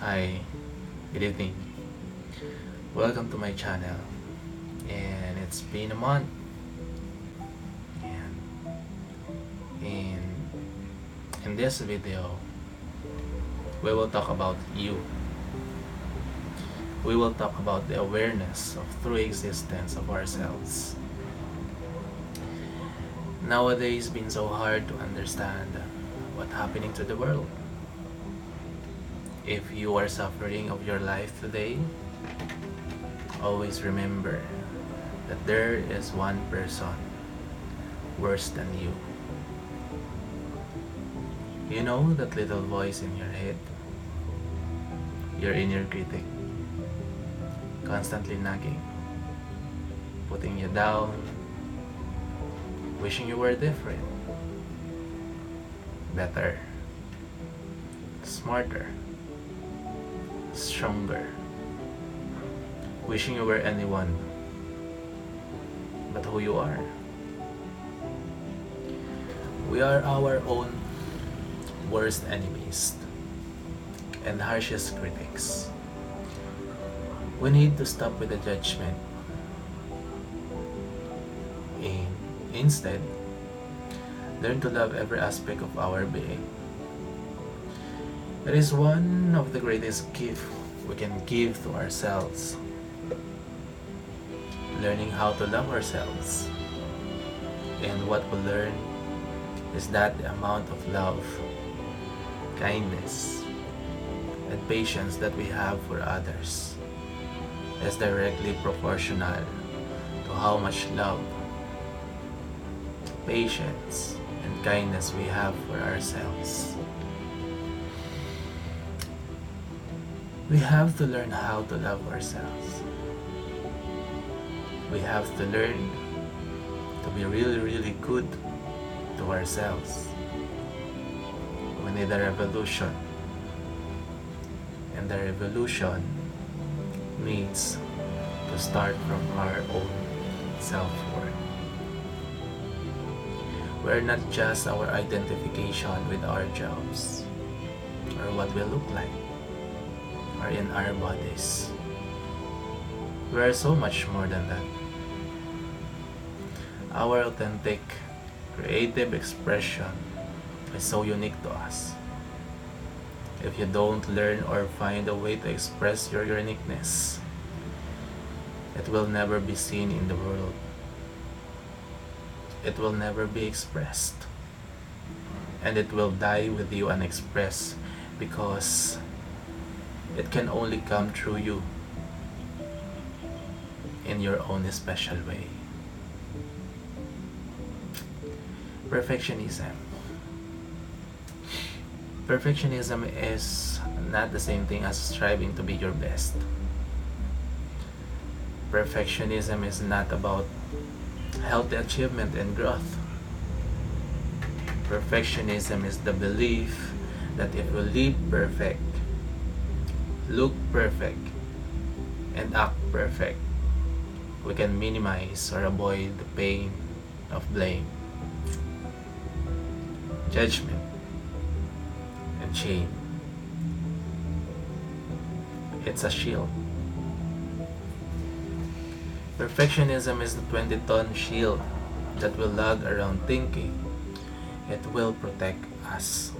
Hi, good evening. Welcome to my channel. And it's been a month. And in in this video, we will talk about you. We will talk about the awareness of true existence of ourselves. Nowadays, it's been so hard to understand what's happening to the world. If you are suffering of your life today, always remember that there is one person worse than you. You know that little voice in your head, your inner critic, constantly nagging, putting you down, wishing you were different, better, smarter, stronger, wishing you were anyone but who you are. We are our own worst enemies and harshest critics. We need to stop with the judgment and instead learn to love every aspect of our being. It is one of the greatest gifts we can give to ourselves. Learning how to love ourselves. And what we learn is that the amount of love, kindness, and patience that we have for others is directly proportional to how much love, patience, and kindness we have for ourselves. We have to learn how to love ourselves. We have to learn to be really, really good to ourselves. We need a revolution. And the revolution needs to start from our own self-worth. We're not just our identification with our jobs or what we look like or in our bodies. We are so much more than that. Our authentic, creative expression is so unique to us. If you don't learn or find a way to express your uniqueness, it will never be seen in the world. It will never be expressed. And it will die with you unexpressed because it can only come through you in your own special way. Perfectionism. Perfectionism is not the same thing as striving to be your best. Perfectionism is not about healthy achievement and growth. Perfectionism is the belief that if we live perfect, look perfect, and act perfect, we can minimize or avoid the pain of blame, judgment, and shame. It's a shield. Perfectionism is the 20 ton shield that will lug around thinking it will protect us.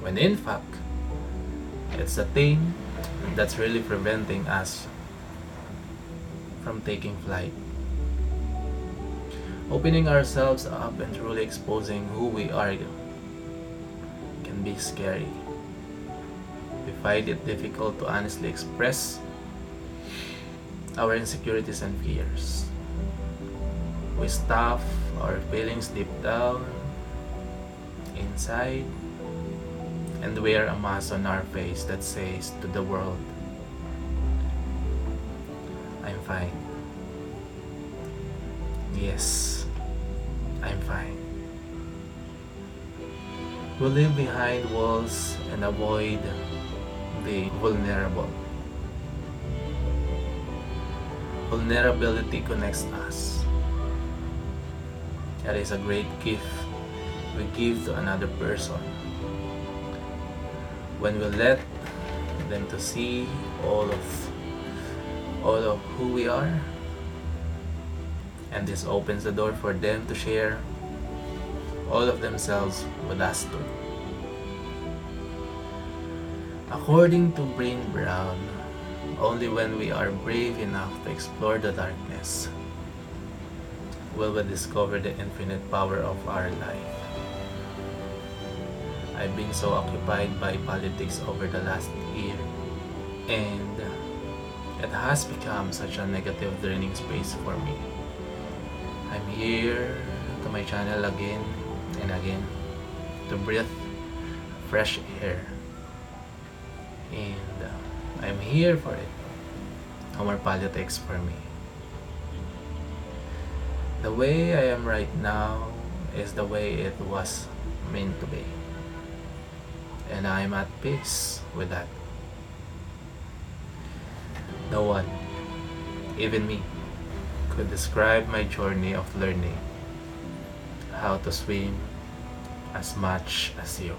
When in fact, it's a thing that's really preventing us from taking flight. Opening ourselves up and truly exposing who we are can be scary. We find it difficult to honestly express our insecurities and fears. We stuff our feelings deep down, inside, and wear a mask on our face that says to the world, I'm fine. Yes, I'm fine. We live behind walls and avoid the vulnerable. Vulnerability connects us. That is a great gift we give to another person. When we let them to see all of all of who we are and this opens the door for them to share all of themselves with us too. According to Brené Brown, only when we are brave enough to explore the darkness will we discover the infinite power of our life. I've been so occupied by politics over the last year and it has become such a negative draining space for me. I'm here to my channel again and again to breathe fresh air and uh, I'm here for it. No more politics for me. The way I am right now is the way it was meant to be. And I'm at peace with that. No one, even me, could describe my journey of learning how to swim as much as you.